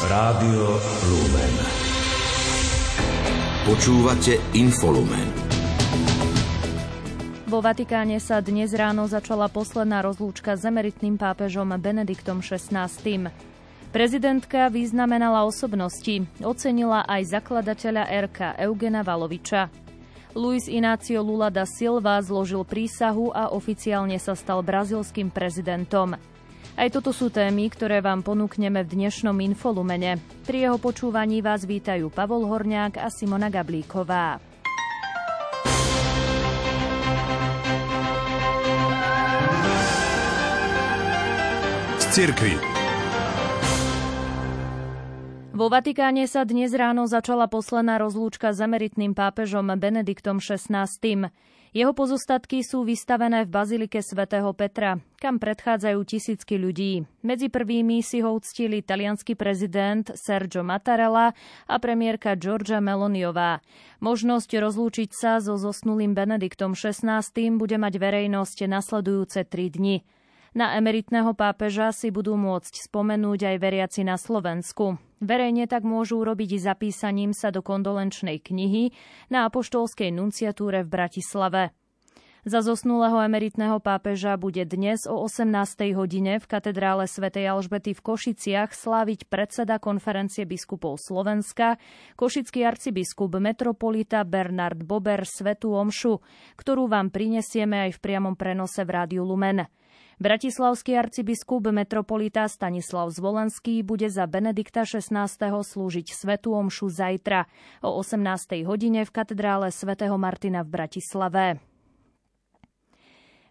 Rádio Lumen. Počúvate Infolumen. Vo Vatikáne sa dnes ráno začala posledná rozlúčka s emeritným pápežom Benediktom XVI. Prezidentka vyznamenala osobnosti, ocenila aj zakladateľa RK Eugena Valoviča. Luis Inácio Lula da Silva zložil prísahu a oficiálne sa stal brazilským prezidentom. Aj toto sú témy, ktoré vám ponúkneme v dnešnom infolumene. Pri jeho počúvaní vás vítajú Pavol Horniák a Simona Gablíková. Z. Vo Vatikáne sa dnes ráno začala posledná rozlúčka s emeritným pápežom Benediktom XVI. Jeho pozostatky sú vystavené v Bazilike svätého Petra, kam predchádzajú tisícky ľudí. Medzi prvými si ho uctili talianský prezident Sergio Mattarella a premiérka Georgia Meloniová. Možnosť rozlúčiť sa so zosnulým Benediktom XVI. bude mať verejnosť nasledujúce tri dni. Na emeritného pápeža si budú môcť spomenúť aj veriaci na Slovensku. Verejne tak môžu urobiť zapísaním sa do kondolenčnej knihy na apoštolskej nunciatúre v Bratislave. Za zosnulého emeritného pápeža bude dnes o 18. hodine v katedrále svätej Alžbety v Košiciach sláviť predseda konferencie biskupov Slovenska, košický arcibiskup metropolita Bernard Bober Svetu Omšu, ktorú vám prinesieme aj v priamom prenose v Rádiu Lumen. Bratislavský arcibiskup metropolita Stanislav Zvolenský bude za Benedikta XVI. slúžiť Svetu Omšu zajtra o 18. hodine v katedrále svätého Martina v Bratislave.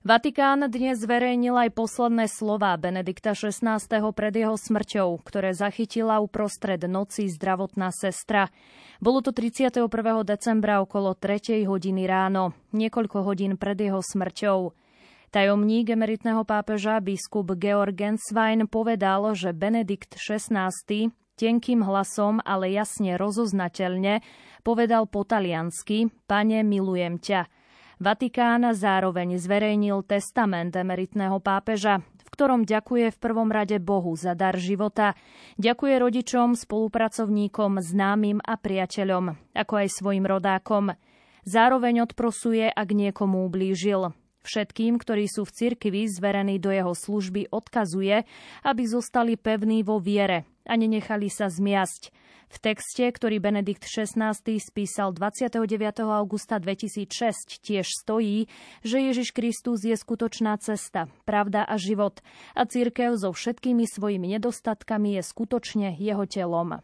Vatikán dnes zverejnil aj posledné slová Benedikta XVI. pred jeho smrťou, ktoré zachytila uprostred noci zdravotná sestra. Bolo to 31. decembra okolo 3. hodiny ráno, niekoľko hodín pred jeho smrťou. Tajomník emeritného pápeža biskup Georg Genswein povedal, že Benedikt XVI tenkým hlasom, ale jasne rozoznateľne povedal po taliansky Pane, milujem ťa. Vatikán zároveň zverejnil testament emeritného pápeža, v ktorom ďakuje v prvom rade Bohu za dar života. Ďakuje rodičom, spolupracovníkom, známym a priateľom, ako aj svojim rodákom. Zároveň odprosuje, ak niekomu ublížil. Všetkým, ktorí sú v cirkvi zverení do jeho služby, odkazuje, aby zostali pevní vo viere a nenechali sa zmiasť. V texte, ktorý Benedikt XVI spísal 29. augusta 2006, tiež stojí, že Ježiš Kristus je skutočná cesta, pravda a život a církev so všetkými svojimi nedostatkami je skutočne jeho telom.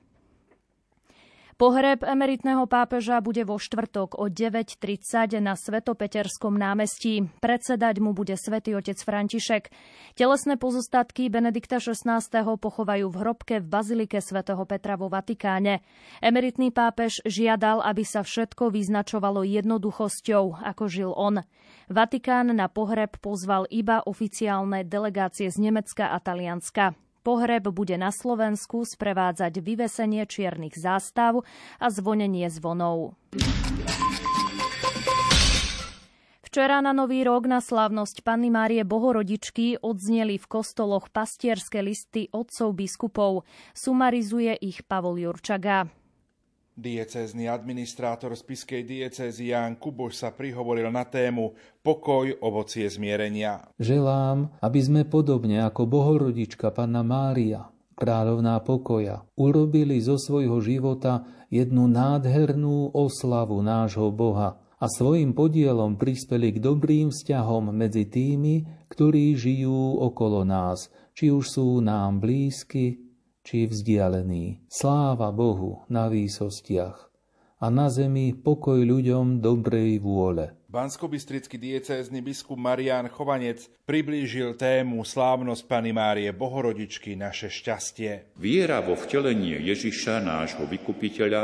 Pohreb emeritného pápeža bude vo štvrtok o 9.30 na Svetopeterskom námestí. Predsedať mu bude svätý otec František. Telesné pozostatky Benedikta XVI. pochovajú v hrobke v Bazilike svätého Petra vo Vatikáne. Emeritný pápež žiadal, aby sa všetko vyznačovalo jednoduchosťou, ako žil on. Vatikán na pohreb pozval iba oficiálne delegácie z Nemecka a Talianska. Pohreb bude na Slovensku sprevádzať vyvesenie čiernych zástav a zvonenie zvonov. Včera na Nový rok na slávnosť Panny Márie Bohorodičky odzneli v kostoloch pastierské listy otcov biskupov. Sumarizuje ich Pavol Jurčaga. Diecézny administrátor spiskej diecézy Ján Kuboš sa prihovoril na tému Pokoj, ovocie zmierenia. Želám, aby sme podobne ako Bohorodička Panna Mária, kráľovná pokoja, urobili zo svojho života jednu nádhernú oslavu nášho Boha a svojim podielom prispeli k dobrým vzťahom medzi tými, ktorí žijú okolo nás, či už sú nám blízky či vzdialený. Sláva Bohu na výsostiach a na zemi pokoj ľuďom dobrej vôle. Banskobistrický diecézny biskup Marián Chovanec priblížil tému slávnosť Pany Márie Bohorodičky naše šťastie. Viera vo vtelenie Ježiša, nášho vykupiteľa,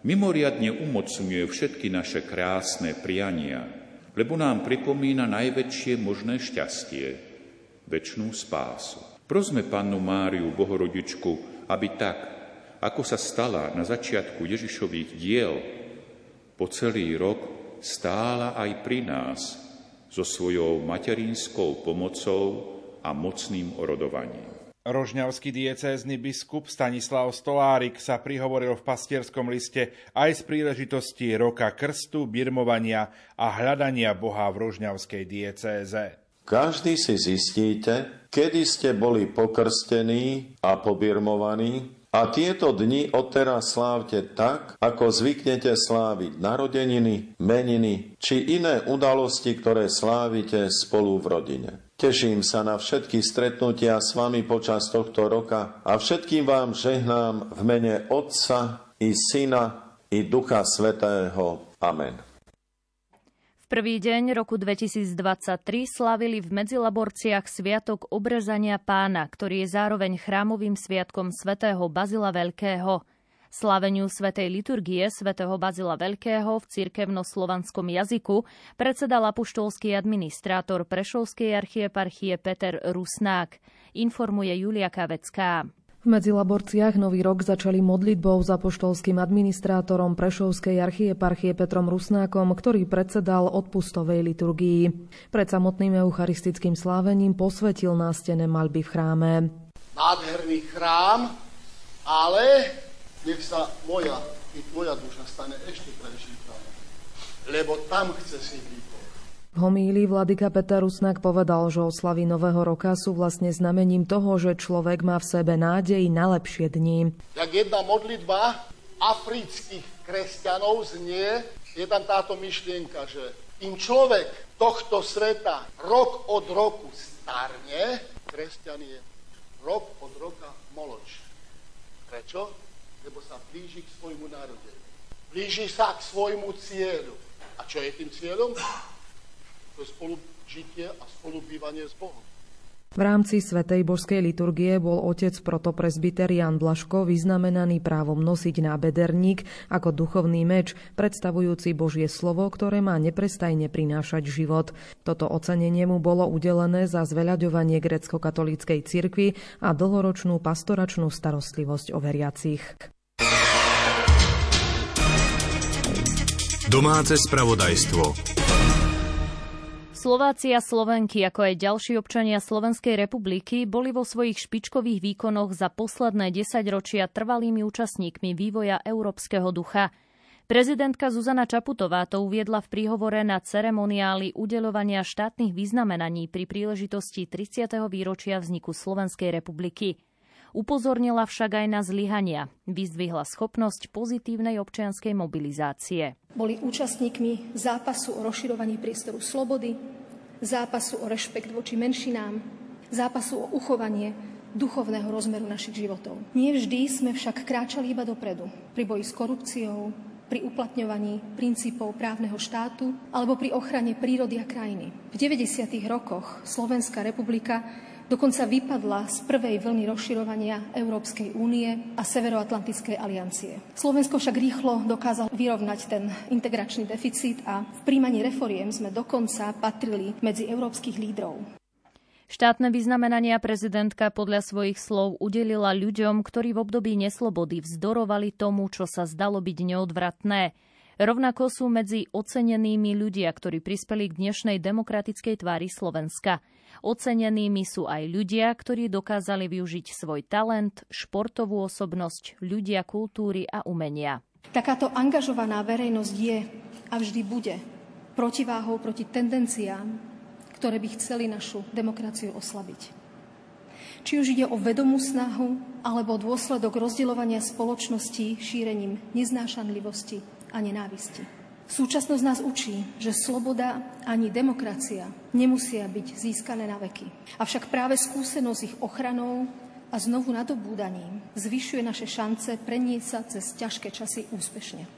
mimoriadne umocňuje všetky naše krásne priania, lebo nám pripomína najväčšie možné šťastie, väčšnú spásu. Prosme Pannu Máriu Bohorodičku, aby tak, ako sa stala na začiatku Ježišových diel, po celý rok stála aj pri nás so svojou materinskou pomocou a mocným orodovaním. Rožňavský diecézny biskup Stanislav Stolárik sa prihovoril v pastierskom liste aj z príležitosti roka krstu, birmovania a hľadania Boha v Rožňavskej diecéze. Každý si zistíte, kedy ste boli pokrstení a pobirmovaní a tieto dni odteraz slávte tak, ako zvyknete sláviť narodeniny, meniny či iné udalosti, ktoré slávite spolu v rodine. Teším sa na všetky stretnutia s vami počas tohto roka a všetkým vám žehnám v mene Otca i Syna i Ducha Svetého. Amen. Prvý deň roku 2023 slavili v Medzilaborciach sviatok obrezania pána, ktorý je zároveň chrámovým sviatkom svätého Bazila Veľkého. Slaveniu Svetej liturgie svätého Bazila Veľkého v cirkevno-slovanskom jazyku predsedal apuštolský administrátor Prešovskej archieparchie Peter Rusnák. Informuje Julia Kavecká. V Medzilaborciach nový rok začali modlitbou za poštolským administrátorom Prešovskej archieparchie Petrom Rusnákom, ktorý predsedal odpustovej liturgii. Pred samotným eucharistickým slávením posvetil na stene maľby v chráme. Nádherný chrám, ale nech sa moja i tvoja duša stane ešte prežitá, lebo tam chce si byť homílii vladyka Peter Rusnak povedal, že oslavy Nového roka sú vlastne znamením toho, že človek má v sebe nádej na lepšie dni. Jak jedna modlitba afrických kresťanov znie, je tam táto myšlienka, že im človek tohto sveta rok od roku starne, kresťan je rok od roka moločný. Prečo? lebo sa blíži k svojmu narodeniu. Blíži sa k svojmu cieľu. A čo je tým cieľom? To je spolužitie a spolubývanie s Bohom. V rámci Svetej božskej liturgie bol otec protopresbyter Jan Blaško vyznamenaný právom nosiť nábederník ako duchovný meč, predstavujúci Božie slovo, ktoré má neprestajne prinášať život. Toto ocenenie mu bolo udelené za zveľaďovanie grecko-katolíckej cirkvi a dlhoročnú pastoračnú starostlivosť o veriacich. Domáce spravodajstvo. Slováci a Slovenky, ako aj ďalší občania Slovenskej republiky, boli vo svojich špičkových výkonoch za posledné desaťročia trvalými účastníkmi vývoja európskeho ducha. Prezidentka Zuzana Čaputová to uviedla v príhovore na ceremoniáli udeľovania štátnych vyznamenaní pri príležitosti 30. výročia vzniku Slovenskej republiky. Upozornila však aj na zlyhania. Vyzdvihla schopnosť pozitívnej občianskej mobilizácie. Boli účastníkmi zápasu o rozširovaní priestoru slobody, zápasu o rešpekt voči menšinám, zápasu o uchovanie duchovného rozmeru našich životov. Nie vždy sme však kráčali iba dopredu. Pri boji s korupciou, pri uplatňovaní princípov právneho štátu alebo pri ochrane prírody a krajiny. V 90. rokoch Slovenská republika dokonca vypadla z prvej vlny rozširovania Európskej únie a Severoatlantickej aliancie. Slovensko však rýchlo dokázalo vyrovnať ten integračný deficit a v príjmaní reforiem sme dokonca patrili medzi európskych lídrov. Štátne vyznamenania prezidentka podľa svojich slov udelila ľuďom, ktorí v období neslobody vzdorovali tomu, čo sa zdalo byť neodvratné. Rovnako sú medzi ocenenými ľudia, ktorí prispeli k dnešnej demokratickej tvári Slovenska. Ocenenými sú aj ľudia, ktorí dokázali využiť svoj talent, športovú osobnosť, ľudia kultúry a umenia. Takáto angažovaná verejnosť je a vždy bude protiváhou proti tendenciám, ktoré by chceli našu demokraciu oslabiť. Či už ide o vedomú snahu alebo dôsledok rozdielovania spoločnosti šírením neznášanlivosti a nenávisti. Súčasnosť nás učí, že sloboda ani demokracia nemusia byť získané na veky. Avšak práve skúsenosť ich ochranou a znovu nadobúdaním zvyšuje naše šance prenieť sa cez ťažké časy úspešne.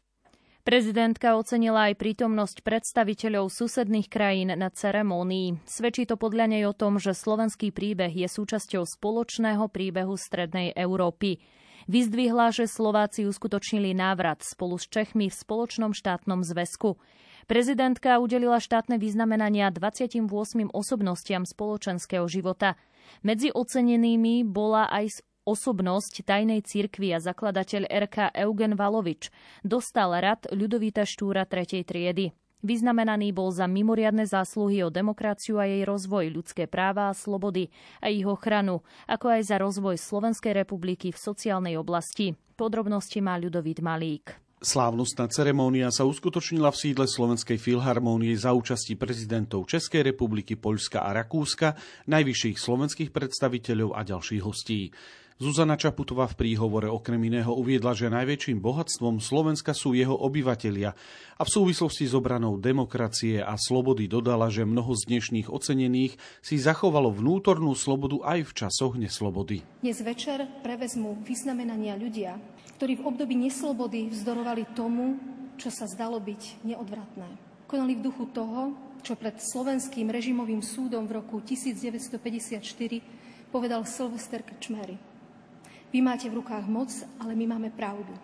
Prezidentka ocenila aj prítomnosť predstaviteľov susedných krajín na ceremónii. Svedčí to podľa nej o tom, že slovenský príbeh je súčasťou spoločného príbehu Strednej Európy. Vyzdvihla, že Slováci uskutočnili návrat spolu s Čechmi v spoločnom štátnom zväzku. Prezidentka udelila štátne vyznamenania 28 osobnostiam spoločenského života. Medzi ocenenými bola aj osobnosť tajnej cirkvi a zakladateľ RK Eugen Valovič. Dostal rad Ľudovíta Štúra 3. triedy. Vyznamenaný bol za mimoriadne zásluhy o demokraciu a jej rozvoj, ľudské práva a slobody a ich ochranu, ako aj za rozvoj Slovenskej republiky v sociálnej oblasti. Podrobnosti má Ľudovít Malík. Slávnostná ceremónia sa uskutočnila v sídle Slovenskej filharmónie za účasti prezidentov Českej republiky, Poľska a Rakúska, najvyšších slovenských predstaviteľov a ďalších hostí. Zuzana Čaputová v príhovore okrem iného uviedla, že najväčším bohatstvom Slovenska sú jeho obyvatelia a v súvislosti s obranou demokracie a slobody dodala, že mnoho z dnešných ocenených si zachovalo vnútornú slobodu aj v časoch neslobody. Dnes večer prevezmu vyznamenania ľudia, ktorí v období neslobody vzdorovali tomu, čo sa zdalo byť neodvratné. Konali v duchu toho, čo pred slovenským režimovým súdom v roku 1954 povedal Sylvester Krčmery. Vy máte v rukách moc, ale my máme pravdu.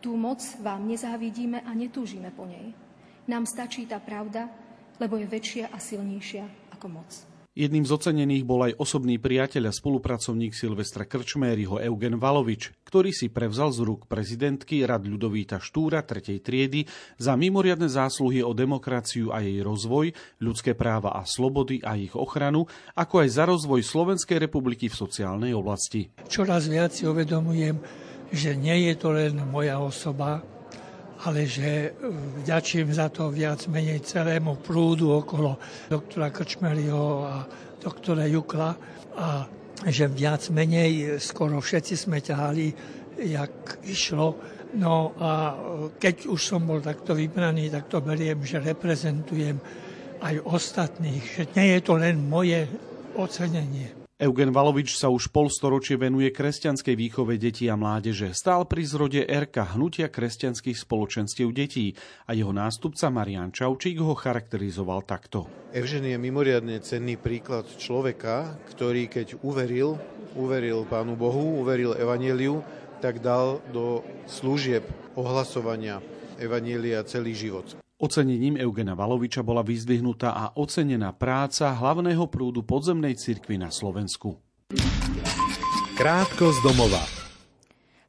Tú moc vám nezávidíme a netúžime po nej. Nám stačí tá pravda, lebo je väčšia a silnejšia ako moc. Jedným z ocenených bol aj osobný priateľ a spolupracovník Silvestra Krčmériho Eugen Valovič, ktorý si prevzal z rúk prezidentky Rad Ľudovíta Štúra 3. triedy za mimoriadne zásluhy o demokraciu a jej rozvoj, ľudské práva a slobody a ich ochranu, ako aj za rozvoj Slovenskej republiky v sociálnej oblasti. Čoraz viac si uvedomujem, že nie je to len moja osoba, ale že vďačím za to viac menej celému prúdu okolo doktora Krčmeliho a doktora Jukla a že viac menej skoro všetci sme ťahali, jak išlo. No a keď už som bol takto vybraný, tak to beriem, že reprezentujem aj ostatných, že nie je to len moje ocenenie. Eugen Valovič sa už polstoročie venuje kresťanskej výchove detí a mládeže. Stál pri zrode RK hnutia kresťanských spoločenstiev detí a jeho nástupca Marian Čaučík ho charakterizoval takto. Evžen je mimoriadne cenný príklad človeka, ktorý keď uveril, uveril Pánu Bohu, uveril Evangeliu, tak dal do služieb ohlasovania Evanielia celý život. Ocenením Eugena Valoviča bola vyzdvihnutá a ocenená práca hlavného prúdu podzemnej cirkvi na Slovensku. Krátko z domova.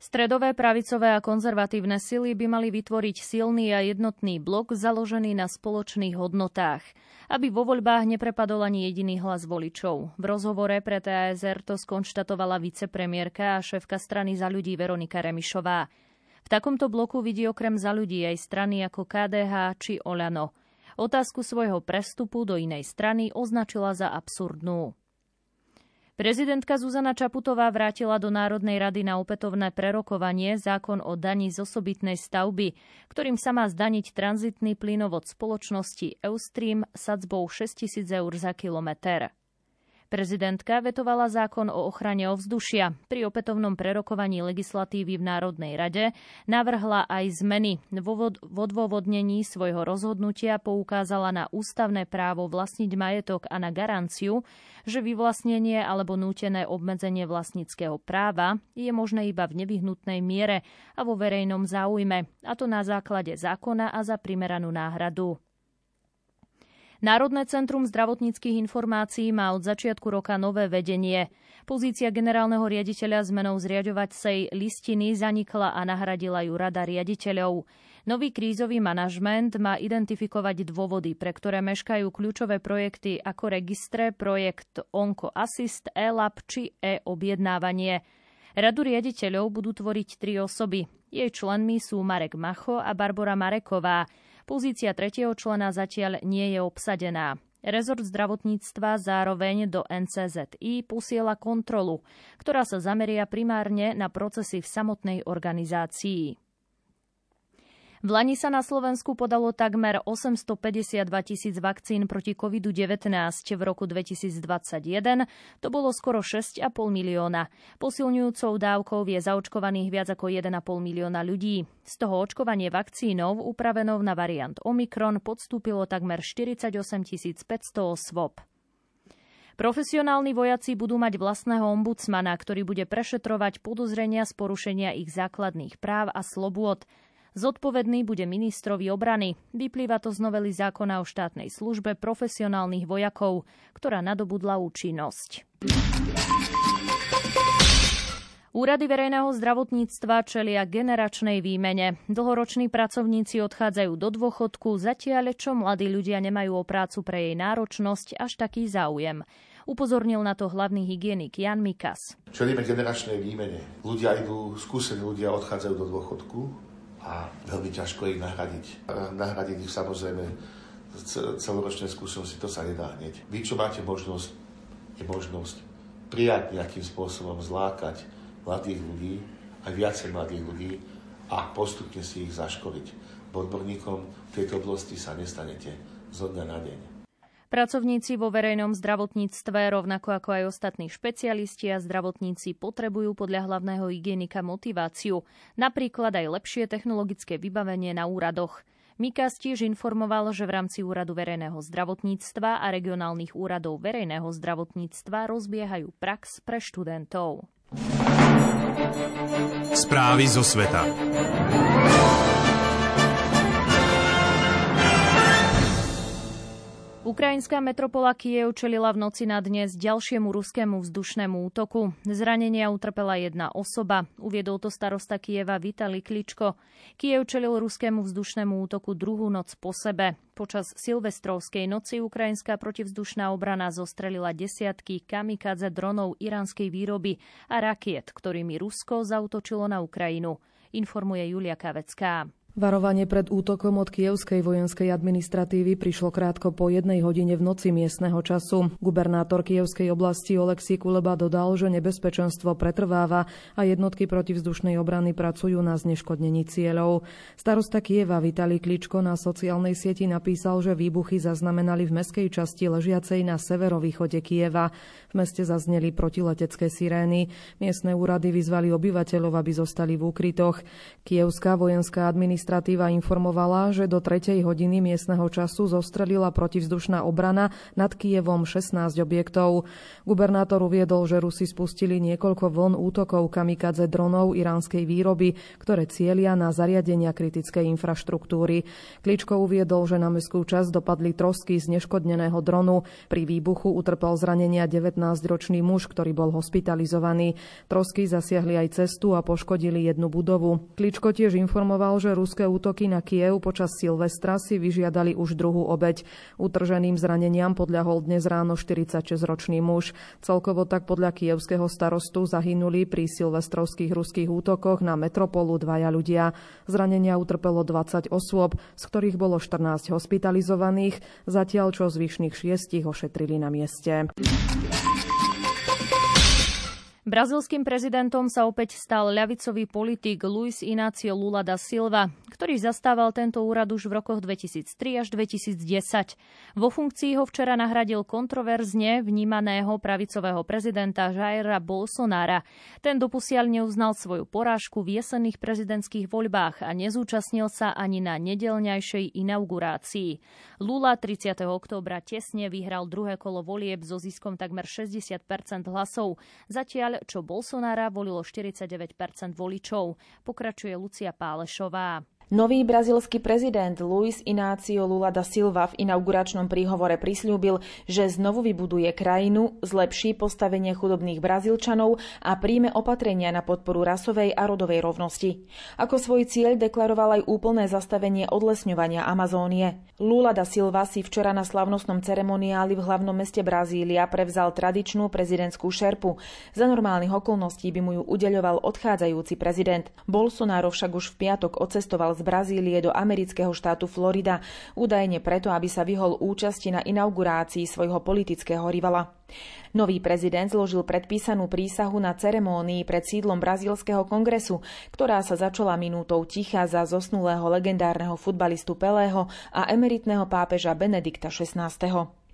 Stredové pravicové a konzervatívne sily by mali vytvoriť silný a jednotný blok založený na spoločných hodnotách, aby vo voľbách neprepadol ani jediný hlas voličov. V rozhovore pre TASR to skonštatovala vicepremiérka a šéfka strany za ľudí Veronika Remišová. V takomto bloku vidí okrem za ľudí aj strany ako KDH či Oľano. Otázku svojho prestupu do inej strany označila za absurdnú. Prezidentka Zuzana Čaputová vrátila do Národnej rady na opätovné prerokovanie zákon o daní z osobitnej stavby, ktorým sa má zdaniť tranzitný plynovod spoločnosti Eustream sadzbou 6000 eur za kilometr. Prezidentka vetovala zákon o ochrane ovzdušia. Pri opätovnom prerokovaní legislatívy v Národnej rade navrhla aj zmeny. V odôvodnení svojho rozhodnutia poukázala na ústavné právo vlastniť majetok a na garanciu, že vyvlastnenie alebo nútené obmedzenie vlastníckého práva je možné iba v nevyhnutnej miere a vo verejnom záujme, a to na základe zákona a za primeranú náhradu. Národné centrum zdravotníckých informácií má od začiatku roka nové vedenie. Pozícia generálneho riaditeľa zmenou zriadovacej listiny zanikla a nahradila ju rada riaditeľov. Nový krízový manažment má identifikovať dôvody, pre ktoré meškajú kľúčové projekty ako registre, projekt Onko Assist, e-lab či e-objednávanie. Radu riaditeľov budú tvoriť tri osoby. Jej členmi sú Marek Macho a Barbara Mareková. Pozícia tretieho člena zatiaľ nie je obsadená. Rezort zdravotníctva zároveň do NCZI posiela kontrolu, ktorá sa zameria primárne na procesy v samotnej organizácii. V Lani sa na Slovensku podalo takmer 852 tisíc vakcín proti COVID-19. V roku 2021 to bolo skoro 6,5 milióna. Posilňujúcou dávkou je zaočkovaných viac ako 1,5 milióna ľudí. Z toho očkovanie vakcínov upravenou na variant Omikron podstúpilo takmer 48 500 osôb. Profesionálni vojaci budú mať vlastného ombudsmana, ktorý bude prešetrovať podozrenia z porušenia ich základných práv a slobôd. Zodpovedný bude ministrovi obrany. Vyplýva to z novely zákona o štátnej službe profesionálnych vojakov, ktorá nadobudla účinnosť. Úrady verejného zdravotníctva čelia generačnej výmene. Dlhoroční pracovníci odchádzajú do dôchodku, zatiaľ čo mladí ľudia nemajú o prácu pre jej náročnosť až taký záujem. Upozornil na to hlavný hygienik Jan Mikas. Čelíme generačnej výmene. Ľudia idú, skúsení ľudia odchádzajú do dôchodku a veľmi ťažko ich nahradiť. Nahradiť ich samozrejme celoročnej skúsenosti, to sa nedá hneď. Vy, čo máte možnosť, je možnosť prijať nejakým spôsobom zlákať mladých ľudí, aj viacej mladých ľudí a postupne si ich zaškoliť. Odborníkom v tejto oblasti sa nestanete zo dňa na deň. Pracovníci vo verejnom zdravotníctve, rovnako ako aj ostatní špecialisti a zdravotníci potrebujú podľa hlavného hygienika motiváciu, napríklad aj lepšie technologické vybavenie na úradoch. Mikas tiež informoval, že v rámci Úradu verejného zdravotníctva a regionálnych úradov verejného zdravotníctva rozbiehajú prax pre študentov. Správy zo sveta. Ukrajinská metropola Kiev čelila v noci na dnes ďalšiemu ruskému vzdušnému útoku. Zranenia utrpela jedna osoba. Uviedol to starosta Kieva Vitali Kličko. Kiev čelil ruskému vzdušnému útoku druhú noc po sebe. Počas silvestrovskej noci ukrajinská protivzdušná obrana zostrelila desiatky kamikadze dronov iránskej výroby a rakiet, ktorými Rusko zautočilo na Ukrajinu. Informuje Julia Kavecká. Varovanie pred útokom od kievskej vojenskej administratívy prišlo krátko po jednej hodine v noci miestneho času. Gubernátor kievskej oblasti Oleksí Kuleba dodal, že nebezpečenstvo pretrváva a jednotky protivzdušnej obrany pracujú na zneškodnení cieľov. Starosta Kieva Vitali Kličko na sociálnej sieti napísal, že výbuchy zaznamenali v meskej časti ležiacej na severovýchode Kieva. Meste zazneli protiletecké sirény. Miestne úrady vyzvali obyvateľov, aby zostali v úkrytoch. Kievská vojenská administratíva informovala, že do 3. hodiny miestneho času zostrelila protivzdušná obrana nad Kievom 16 objektov. Gubernátor uviedol, že Rusi spustili niekoľko vln útokov kamikadze dronov iránskej výroby, ktoré cieľia na zariadenia kritickej infraštruktúry. Kličko uviedol, že na mestskú časť dopadli trosky z neškodneného dronu. Pri výbuchu utrpel zranenia 19-ročný muž, ktorý bol hospitalizovaný. Trosky zasiahli aj cestu a poškodili jednu budovu. Kličko tiež informoval, že Rus ruské útoky na Kiev počas Silvestra si vyžiadali už druhú obeď. Utrženým zraneniam podľahol dnes ráno 46-ročný muž. Celkovo tak podľa kievského starostu zahynuli pri silvestrovských ruských útokoch na metropolu dvaja ľudia. Zranenia utrpelo 20 osôb, z ktorých bolo 14 hospitalizovaných, zatiaľ čo zvyšných šiestich ošetrili na mieste. Brazilským prezidentom sa opäť stal ľavicový politik Luis Inácio Lula da Silva, ktorý zastával tento úrad už v rokoch 2003 až 2010. Vo funkcii ho včera nahradil kontroverzne vnímaného pravicového prezidenta Jaira Bolsonára. Ten doposiaľ neuznal svoju porážku v jesenných prezidentských voľbách a nezúčastnil sa ani na nedelňajšej inaugurácii. Lula 30. októbra tesne vyhral druhé kolo volieb so ziskom takmer 60 hlasov. Zatiaľ čo Bolsonára volilo 49% voličov. Pokračuje Lucia Pálešová. Nový brazilský prezident Luis Inácio Lula da Silva v inauguračnom príhovore prislúbil, že znovu vybuduje krajinu, zlepší postavenie chudobných Brazílčanov a príjme opatrenia na podporu rasovej a rodovej rovnosti. Ako svoj cieľ deklaroval aj úplné zastavenie odlesňovania Amazónie. Lula da Silva si včera na slavnostnom ceremoniáli v hlavnom meste Brazília prevzal tradičnú prezidentskú šerpu. Za normálnych okolností by mu ju udeľoval odchádzajúci prezident. Bolsonaro však už v piatok odcestoval z Brazílie do amerického štátu Florida, údajne preto, aby sa vyhol účasti na inaugurácii svojho politického rivala. Nový prezident zložil predpísanú prísahu na ceremónii pred sídlom Brazílskeho kongresu, ktorá sa začala minútou ticha za zosnulého legendárneho futbalistu Pelého a emeritného pápeža Benedikta XVI.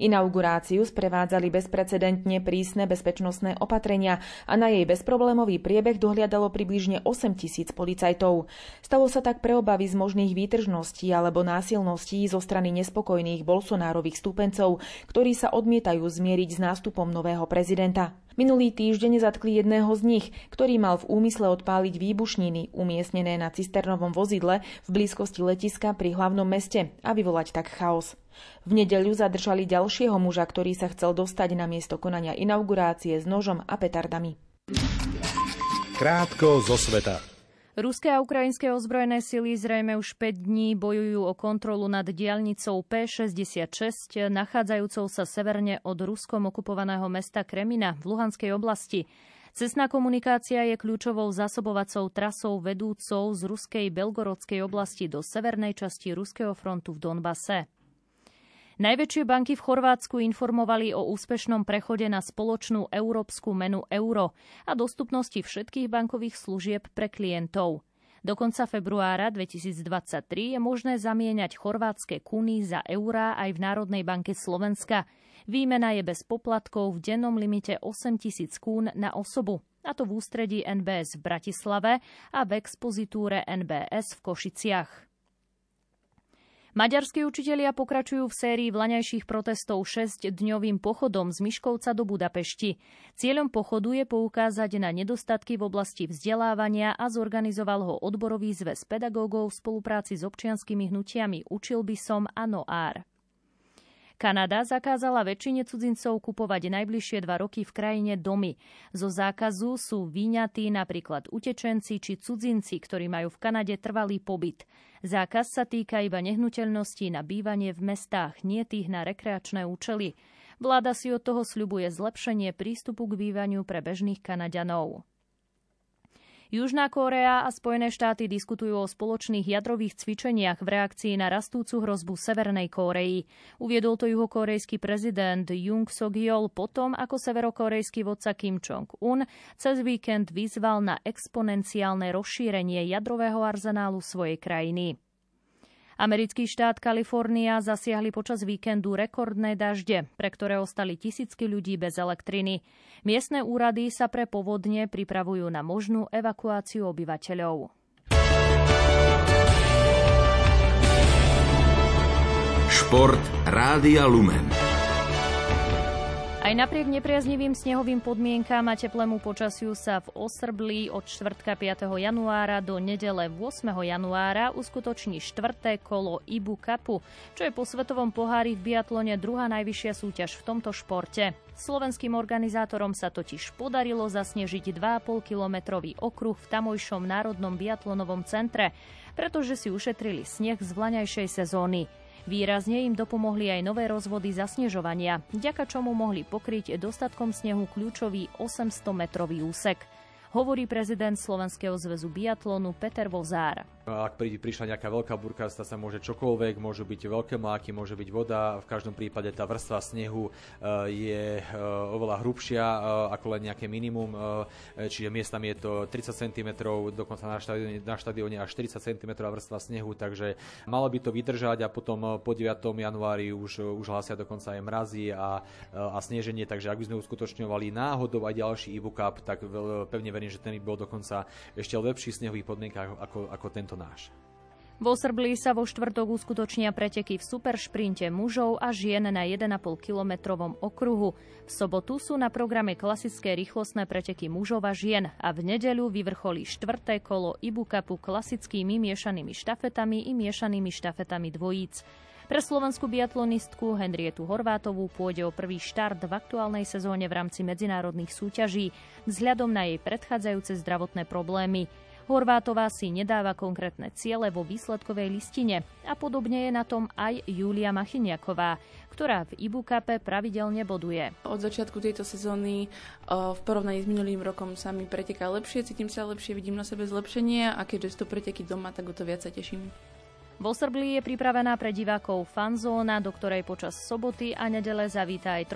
Inauguráciu sprevádzali bezprecedentne prísne bezpečnostné opatrenia a na jej bezproblémový priebeh dohliadalo približne 8 tisíc policajtov. Stalo sa tak pre obavy z možných výtržností alebo násilností zo strany nespokojných Bolsonárových stúpencov, ktorí sa odmietajú zmieriť s nástupom nového prezidenta. Minulý týždeň zatkli jedného z nich, ktorý mal v úmysle odpáliť výbušniny umiestnené na cisternovom vozidle v blízkosti letiska pri hlavnom meste a vyvolať tak chaos. V nedeľu zadržali ďalšieho muža, ktorý sa chcel dostať na miesto konania inaugurácie s nožom a petardami. Krátko zo sveta. Ruské a ukrajinské ozbrojené sily zrejme už 5 dní bojujú o kontrolu nad diaľnicou P66, nachádzajúcou sa severne od ruskom okupovaného mesta Kremina v Luhanskej oblasti. Cestná komunikácia je kľúčovou zásobovacou trasou vedúcou z ruskej Belgorodskej oblasti do severnej časti ruského frontu v Donbase. Najväčšie banky v Chorvátsku informovali o úspešnom prechode na spoločnú európsku menu euro a dostupnosti všetkých bankových služieb pre klientov. Do konca februára 2023 je možné zamieňať chorvátske kuny za eurá aj v Národnej banke Slovenska. Výmena je bez poplatkov v dennom limite 8 tisíc kún na osobu a to v ústredí NBS v Bratislave a v expozitúre NBS v Košiciach. Maďarskí učitelia pokračujú v sérii vlaňajších protestov 6-dňovým pochodom z Miškovca do Budapešti. Cieľom pochodu je poukázať na nedostatky v oblasti vzdelávania a zorganizoval ho odborový zväz pedagógov v spolupráci s občianskými hnutiami Učil by som a Noár. Kanada zakázala väčšine cudzincov kupovať najbližšie dva roky v krajine domy. Zo zákazu sú vyňatí napríklad utečenci či cudzinci, ktorí majú v Kanade trvalý pobyt. Zákaz sa týka iba nehnuteľností na bývanie v mestách, nie tých na rekreačné účely. Vláda si od toho sľubuje zlepšenie prístupu k bývaniu pre bežných Kanaďanov. Južná Kórea a Spojené štáty diskutujú o spoločných jadrových cvičeniach v reakcii na rastúcu hrozbu Severnej Kórei. Uviedol to juhokorejský prezident Jung Sok-yeol potom, ako severokorejský vodca Kim Jong-un cez víkend vyzval na exponenciálne rozšírenie jadrového arzenálu svojej krajiny. Americký štát Kalifornia zasiahli počas víkendu rekordné dažde, pre ktoré ostali tisícky ľudí bez elektriny. Miestne úrady sa pre povodne pripravujú na možnú evakuáciu obyvateľov. Šport Rádia Lumen. Aj napriek nepriaznivým snehovým podmienkám a teplému počasiu sa v Osrbli od čtvrtka 5. januára do nedele 8. januára uskutoční štvrté kolo Ibu Cupu, čo je po svetovom pohári v biatlone druhá najvyššia súťaž v tomto športe. Slovenským organizátorom sa totiž podarilo zasnežiť 2,5 kilometrový okruh v tamojšom Národnom biatlonovom centre, pretože si ušetrili sneh z vlaňajšej sezóny. Výrazne im dopomohli aj nové rozvody zasnežovania, vďaka čomu mohli pokryť dostatkom snehu kľúčový 800-metrový úsek hovorí prezident Slovenského zväzu biatlonu Peter Vozár. Ak príde, prišla nejaká veľká burka, stá sa môže čokoľvek, môžu byť veľké mláky, môže byť voda. V každom prípade tá vrstva snehu e, je e, oveľa hrubšia e, ako len nejaké minimum, čiže miestami je to 30 cm, dokonca na štadióne, na štadióne až 40 cm vrstva snehu, takže malo by to vydržať a potom po 9. januári už, už hlásia dokonca aj mrazy a, a sneženie, takže ak by sme uskutočňovali náhodou aj ďalší Ibu Cup, tak pevne verím, že ten by bol dokonca ešte lepší snehový podmienkach ako, ako tento náš. Vo Srbli sa vo štvrtok uskutočnia preteky v superšprinte mužov a žien na 1,5 kilometrovom okruhu. V sobotu sú na programe klasické rýchlostné preteky mužov a žien a v nedeľu vyvrcholí štvrté kolo Ibu Cupu klasickými miešanými štafetami i miešanými štafetami dvojíc. Pre slovenskú biatlonistku Henrietu Horvátovú pôjde o prvý štart v aktuálnej sezóne v rámci medzinárodných súťaží vzhľadom na jej predchádzajúce zdravotné problémy. Horvátová si nedáva konkrétne ciele vo výsledkovej listine a podobne je na tom aj Julia Machiniaková, ktorá v Ibukape pravidelne boduje. Od začiatku tejto sezóny v porovnaní s minulým rokom sa mi preteká lepšie, cítim sa lepšie, vidím na sebe zlepšenie a keďže sú to preteky doma, tak o to viac sa teším. Vo Srbli je pripravená pre divákov fanzóna, do ktorej počas soboty a nedele zavíta aj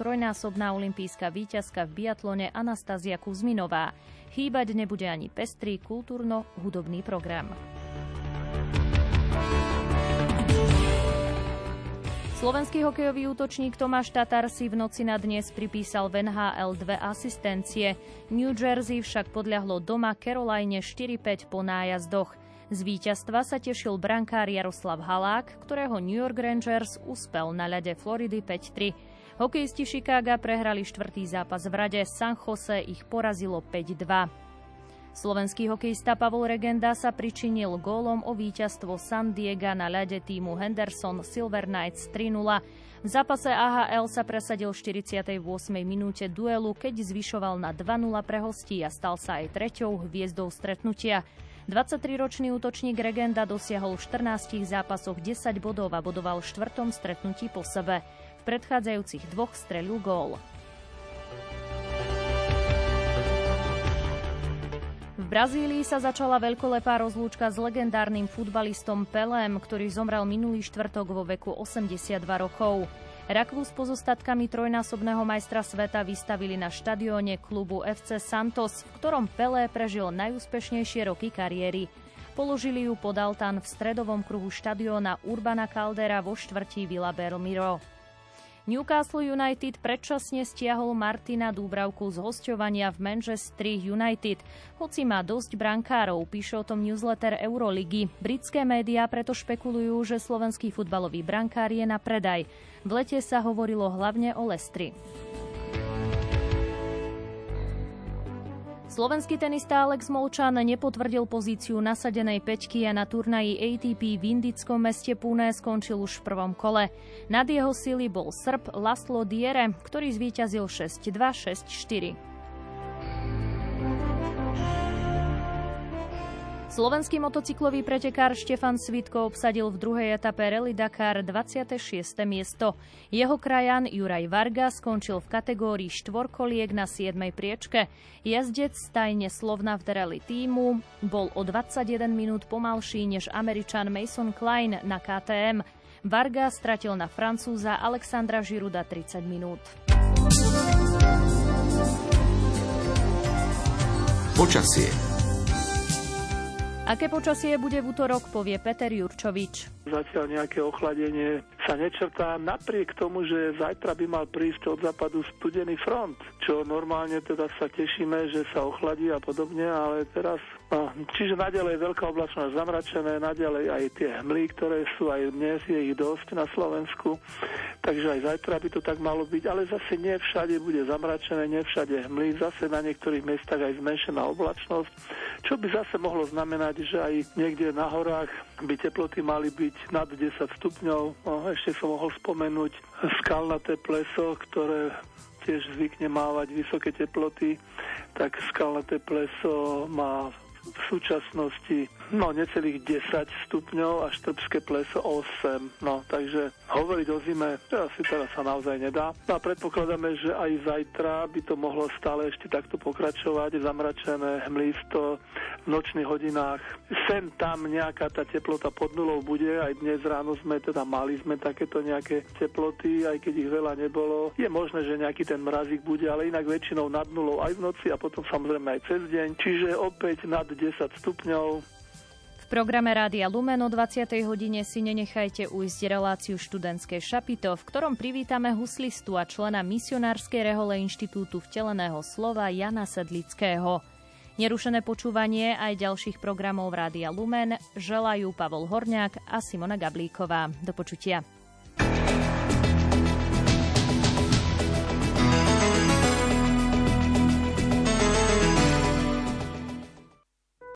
trojnásobná olimpijská víťazka v biatlone Anastázia Kuzminová. Chýbať nebude ani pestrý kultúrno-hudobný program. Slovenský hokejový útočník Tomáš Tatar si v noci na dnes pripísal v NHL dve asistencie. New Jersey však podľahlo doma Caroline 4-5 po nájazdoch. Z víťazstva sa tešil brankár Jaroslav Halák, ktorého New York Rangers uspel na ľade Floridy 5-3. Hokejisti Chicaga prehrali štvrtý zápas v rade, San Jose ich porazilo 5-2. Slovenský hokejista Pavol Regenda sa pričinil gólom o víťazstvo San Diego na ľade týmu Henderson Silver Knights 3-0. V zápase AHL sa presadil v 48. minúte duelu, keď zvyšoval na 2-0 pre hostí a stal sa aj treťou hviezdou stretnutia. 23-ročný útočník Regenda dosiahol v 14 zápasoch 10 bodov a bodoval v štvrtom stretnutí po sebe. V predchádzajúcich dvoch strelil gól. V Brazílii sa začala veľkolepá rozlúčka s legendárnym futbalistom Pelém, ktorý zomrel minulý štvrtok vo veku 82 rokov. Rakvu s pozostatkami trojnásobného majstra sveta vystavili na štadióne klubu FC Santos, v ktorom Pelé prežil najúspešnejšie roky kariéry. Položili ju pod altán v stredovom kruhu štadióna Urbana Caldera vo štvrtí Villa Belmiro. Newcastle United predčasne stiahol Martina Dúbravku z hosťovania v Manchester United. Hoci má dosť brankárov, píše o tom newsletter Euroligy. Britské médiá preto špekulujú, že slovenský futbalový brankár je na predaj. V lete sa hovorilo hlavne o Lestri. Slovenský tenista Alex Molčan nepotvrdil pozíciu nasadenej peťky a na turnaji ATP v indickom meste Pune skončil už v prvom kole. Nad jeho sily bol Srb Laslo Diere, ktorý zvíťazil 6-2-6-4. Slovenský motocyklový pretekár Štefan Svitko obsadil v druhej etape Rally Dakar 26. miesto. Jeho krajan Juraj Varga skončil v kategórii štvorkoliek na 7. priečke. Jazdec stajne Slovna v Rally týmu bol o 21 minút pomalší než Američan Mason Klein na KTM. Varga stratil na Francúza Alexandra Žiruda 30 minút. Počasie Aké počasie bude v útorok, povie Peter Jurčovič. Zatiaľ nejaké ochladenie sa nečrtá, napriek tomu, že zajtra by mal prísť od západu studený front, čo normálne teda sa tešíme, že sa ochladí a podobne, ale teraz čiže naďalej veľká oblačnosť zamračené, naďalej aj tie hmly, ktoré sú, aj dnes je ich dosť na Slovensku, takže aj zajtra by to tak malo byť, ale zase nie všade bude zamračené, nie všade hmly, zase na niektorých miestach aj zmenšená oblačnosť, čo by zase mohlo znamenať, že aj niekde na horách by teploty mali byť nad 10 stupňov. No, ešte som mohol spomenúť skalnaté pleso, ktoré tiež zvykne mávať vysoké teploty, tak skalnaté pleso má v súčasnosti no necelých 10 stupňov a štrbské pleso 8. No, takže hovoriť o zime, asi teraz sa naozaj nedá. No a predpokladáme, že aj zajtra by to mohlo stále ešte takto pokračovať, zamračené hmlisto v nočných hodinách. Sem tam nejaká tá teplota pod nulou bude, aj dnes ráno sme teda mali sme takéto nejaké teploty, aj keď ich veľa nebolo. Je možné, že nejaký ten mrazík bude, ale inak väčšinou nad nulou aj v noci a potom samozrejme aj cez deň. Čiže opäť nad 10 stupňov. Programe Rádia Lumen o 20. hodine si nenechajte ujsť reláciu študentskej šapito, v ktorom privítame huslistu a člena misionárskej rehole Inštitútu vteleného slova Jana Sedlického. Nerušené počúvanie aj ďalších programov Rádia Lumen želajú Pavol Horňák a Simona Gablíková. Do počutia.